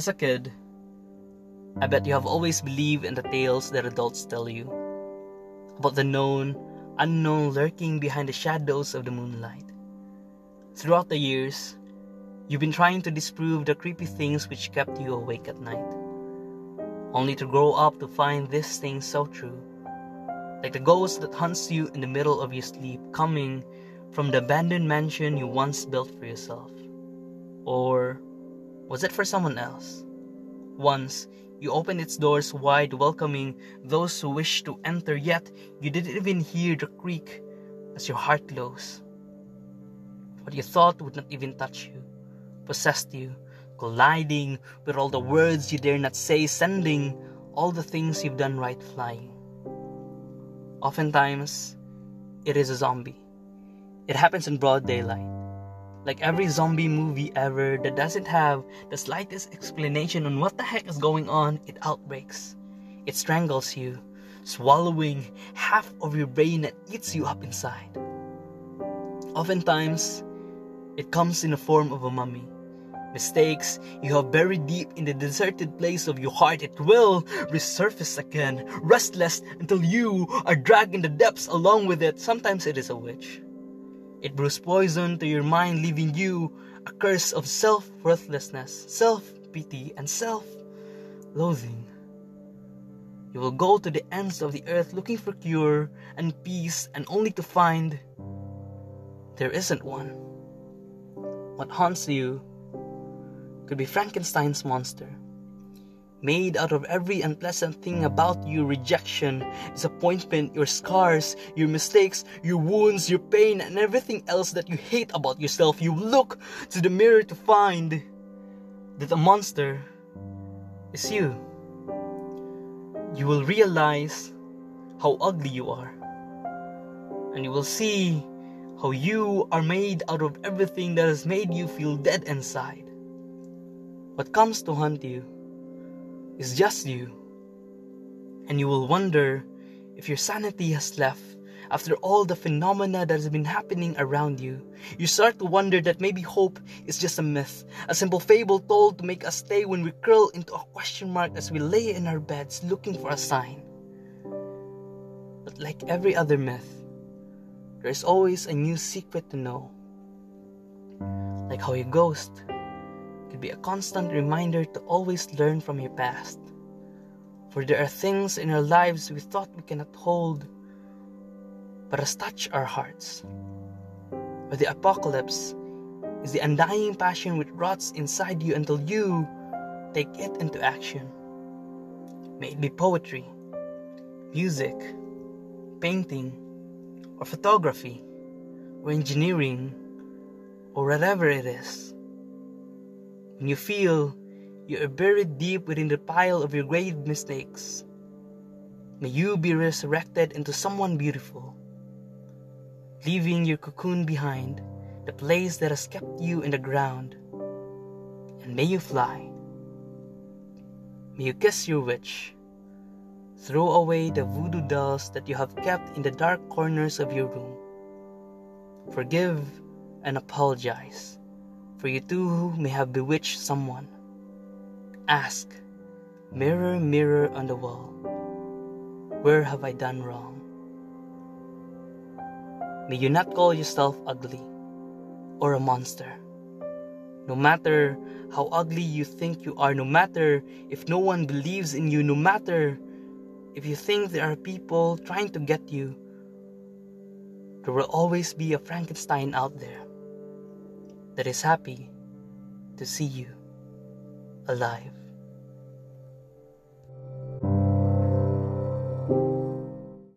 As a kid, I bet you have always believed in the tales that adults tell you about the known, unknown lurking behind the shadows of the moonlight. Throughout the years, you've been trying to disprove the creepy things which kept you awake at night, only to grow up to find these things so true, like the ghost that hunts you in the middle of your sleep, coming from the abandoned mansion you once built for yourself. Or was it for someone else? Once, you opened its doors wide, welcoming those who wished to enter, yet you didn't even hear the creak as your heart closed. What you thought would not even touch you possessed you, colliding with all the words you dare not say, sending all the things you've done right flying. Oftentimes, it is a zombie. It happens in broad daylight. Like every zombie movie ever that doesn't have the slightest explanation on what the heck is going on, it outbreaks. It strangles you, swallowing half of your brain and eats you up inside. Oftentimes, it comes in the form of a mummy. Mistakes you have buried deep in the deserted place of your heart, it will resurface again, restless until you are dragged in the depths along with it. Sometimes it is a witch. It brews poison to your mind, leaving you a curse of self worthlessness, self pity, and self loathing. You will go to the ends of the earth looking for cure and peace, and only to find there isn't one. What haunts you could be Frankenstein's monster made out of every unpleasant thing about you rejection, disappointment, your scars, your mistakes, your wounds, your pain, and everything else that you hate about yourself. You look to the mirror to find that the monster is you. You will realize how ugly you are, and you will see how you are made out of everything that has made you feel dead inside. What comes to haunt you is just you. And you will wonder if your sanity has left after all the phenomena that has been happening around you. You start to wonder that maybe hope is just a myth, a simple fable told to make us stay when we curl into a question mark as we lay in our beds looking for a sign. But like every other myth, there is always a new secret to know. Like how a ghost could be a constant reminder to always learn from your past. For there are things in our lives we thought we cannot hold, but has touched our hearts. But the apocalypse is the undying passion which rots inside you until you take it into action. May it be poetry, music, painting, or photography, or engineering, or whatever it is. When you feel you are buried deep within the pile of your grave mistakes, may you be resurrected into someone beautiful, leaving your cocoon behind, the place that has kept you in the ground, and may you fly. May you kiss your witch, throw away the voodoo dolls that you have kept in the dark corners of your room. Forgive and apologize for you too may have bewitched someone. Ask, mirror, mirror on the wall, where have I done wrong? May you not call yourself ugly or a monster. No matter how ugly you think you are, no matter if no one believes in you, no matter if you think there are people trying to get you, there will always be a Frankenstein out there that is happy to see you alive.